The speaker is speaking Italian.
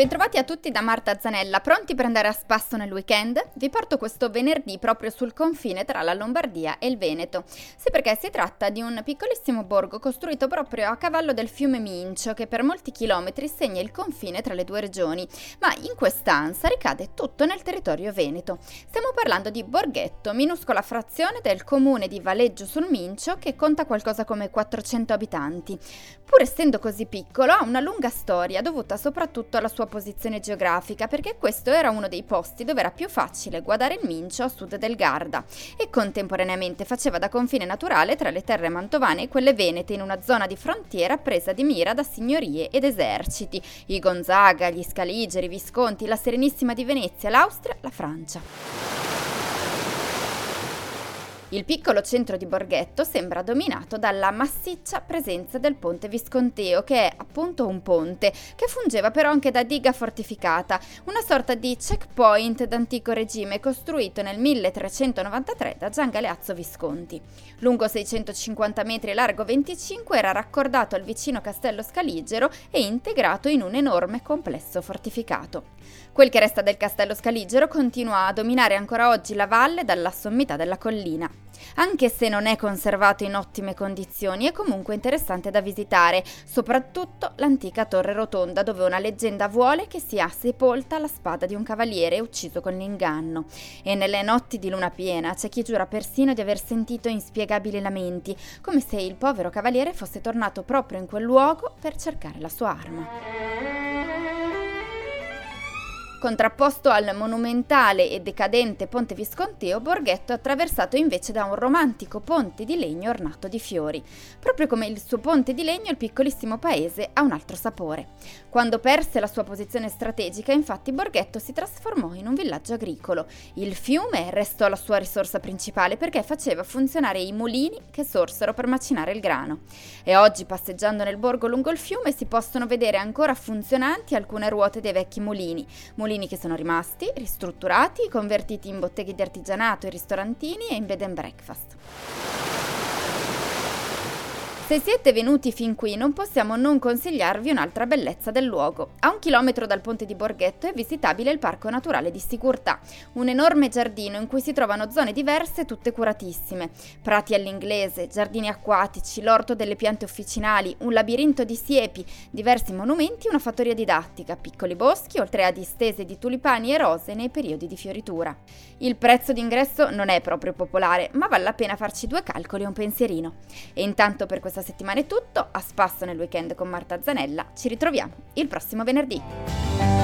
Bentrovati a tutti da Marta Zanella, pronti per andare a spasso nel weekend? Vi porto questo venerdì proprio sul confine tra la Lombardia e il Veneto. Sì, perché si tratta di un piccolissimo borgo costruito proprio a cavallo del fiume Mincio che per molti chilometri segna il confine tra le due regioni, ma in quest'ansa ricade tutto nel territorio veneto. Stiamo parlando di Borghetto, minuscola frazione del comune di Valeggio sul Mincio che conta qualcosa come 400 abitanti. Pur essendo così piccolo, ha una lunga storia dovuta soprattutto alla sua posizione geografica, perché questo era uno dei posti dove era più facile guardare il Mincio a sud del Garda e contemporaneamente faceva da confine naturale tra le terre mantovane e quelle venete in una zona di frontiera presa di mira da signorie ed eserciti, i Gonzaga, gli Scaligeri, i Visconti, la Serenissima di Venezia, l'Austria, la Francia. Il piccolo centro di Borghetto sembra dominato dalla massiccia presenza del ponte Visconteo, che è appunto un ponte, che fungeva però anche da diga fortificata, una sorta di checkpoint d'antico regime costruito nel 1393 da Gian Galeazzo Visconti. Lungo 650 metri e largo 25 era raccordato al vicino castello Scaligero e integrato in un enorme complesso fortificato. Quel che resta del castello Scaligero continua a dominare ancora oggi la valle dalla sommità della collina. Anche se non è conservato in ottime condizioni, è comunque interessante da visitare, soprattutto l'antica torre rotonda dove una leggenda vuole che sia sepolta la spada di un cavaliere ucciso con l'inganno. E nelle notti di luna piena c'è chi giura persino di aver sentito inspiegabili lamenti, come se il povero cavaliere fosse tornato proprio in quel luogo per cercare la sua arma. Contrapposto al monumentale e decadente ponte Visconteo, Borghetto è attraversato invece da un romantico ponte di legno ornato di fiori. Proprio come il suo ponte di legno, il piccolissimo paese ha un altro sapore. Quando perse la sua posizione strategica, infatti, Borghetto si trasformò in un villaggio agricolo. Il fiume restò la sua risorsa principale perché faceva funzionare i mulini che sorsero per macinare il grano. E oggi, passeggiando nel borgo lungo il fiume, si possono vedere ancora funzionanti alcune ruote dei vecchi mulini, mulini mulini che sono rimasti, ristrutturati, convertiti in botteghe di artigianato e ristorantini e in bed and breakfast. Se siete venuti fin qui non possiamo non consigliarvi un'altra bellezza del luogo. A un chilometro dal ponte di Borghetto è visitabile il Parco Naturale di Sigurtà, un enorme giardino in cui si trovano zone diverse tutte curatissime. Prati all'inglese, giardini acquatici, l'orto delle piante officinali, un labirinto di siepi, diversi monumenti una fattoria didattica, piccoli boschi, oltre a distese di tulipani e rose nei periodi di fioritura. Il prezzo d'ingresso non è proprio popolare, ma vale la pena farci due calcoli e un pensierino. E intanto per questa questa settimana è tutto, a spasso nel weekend con Marta Zanella, ci ritroviamo il prossimo venerdì.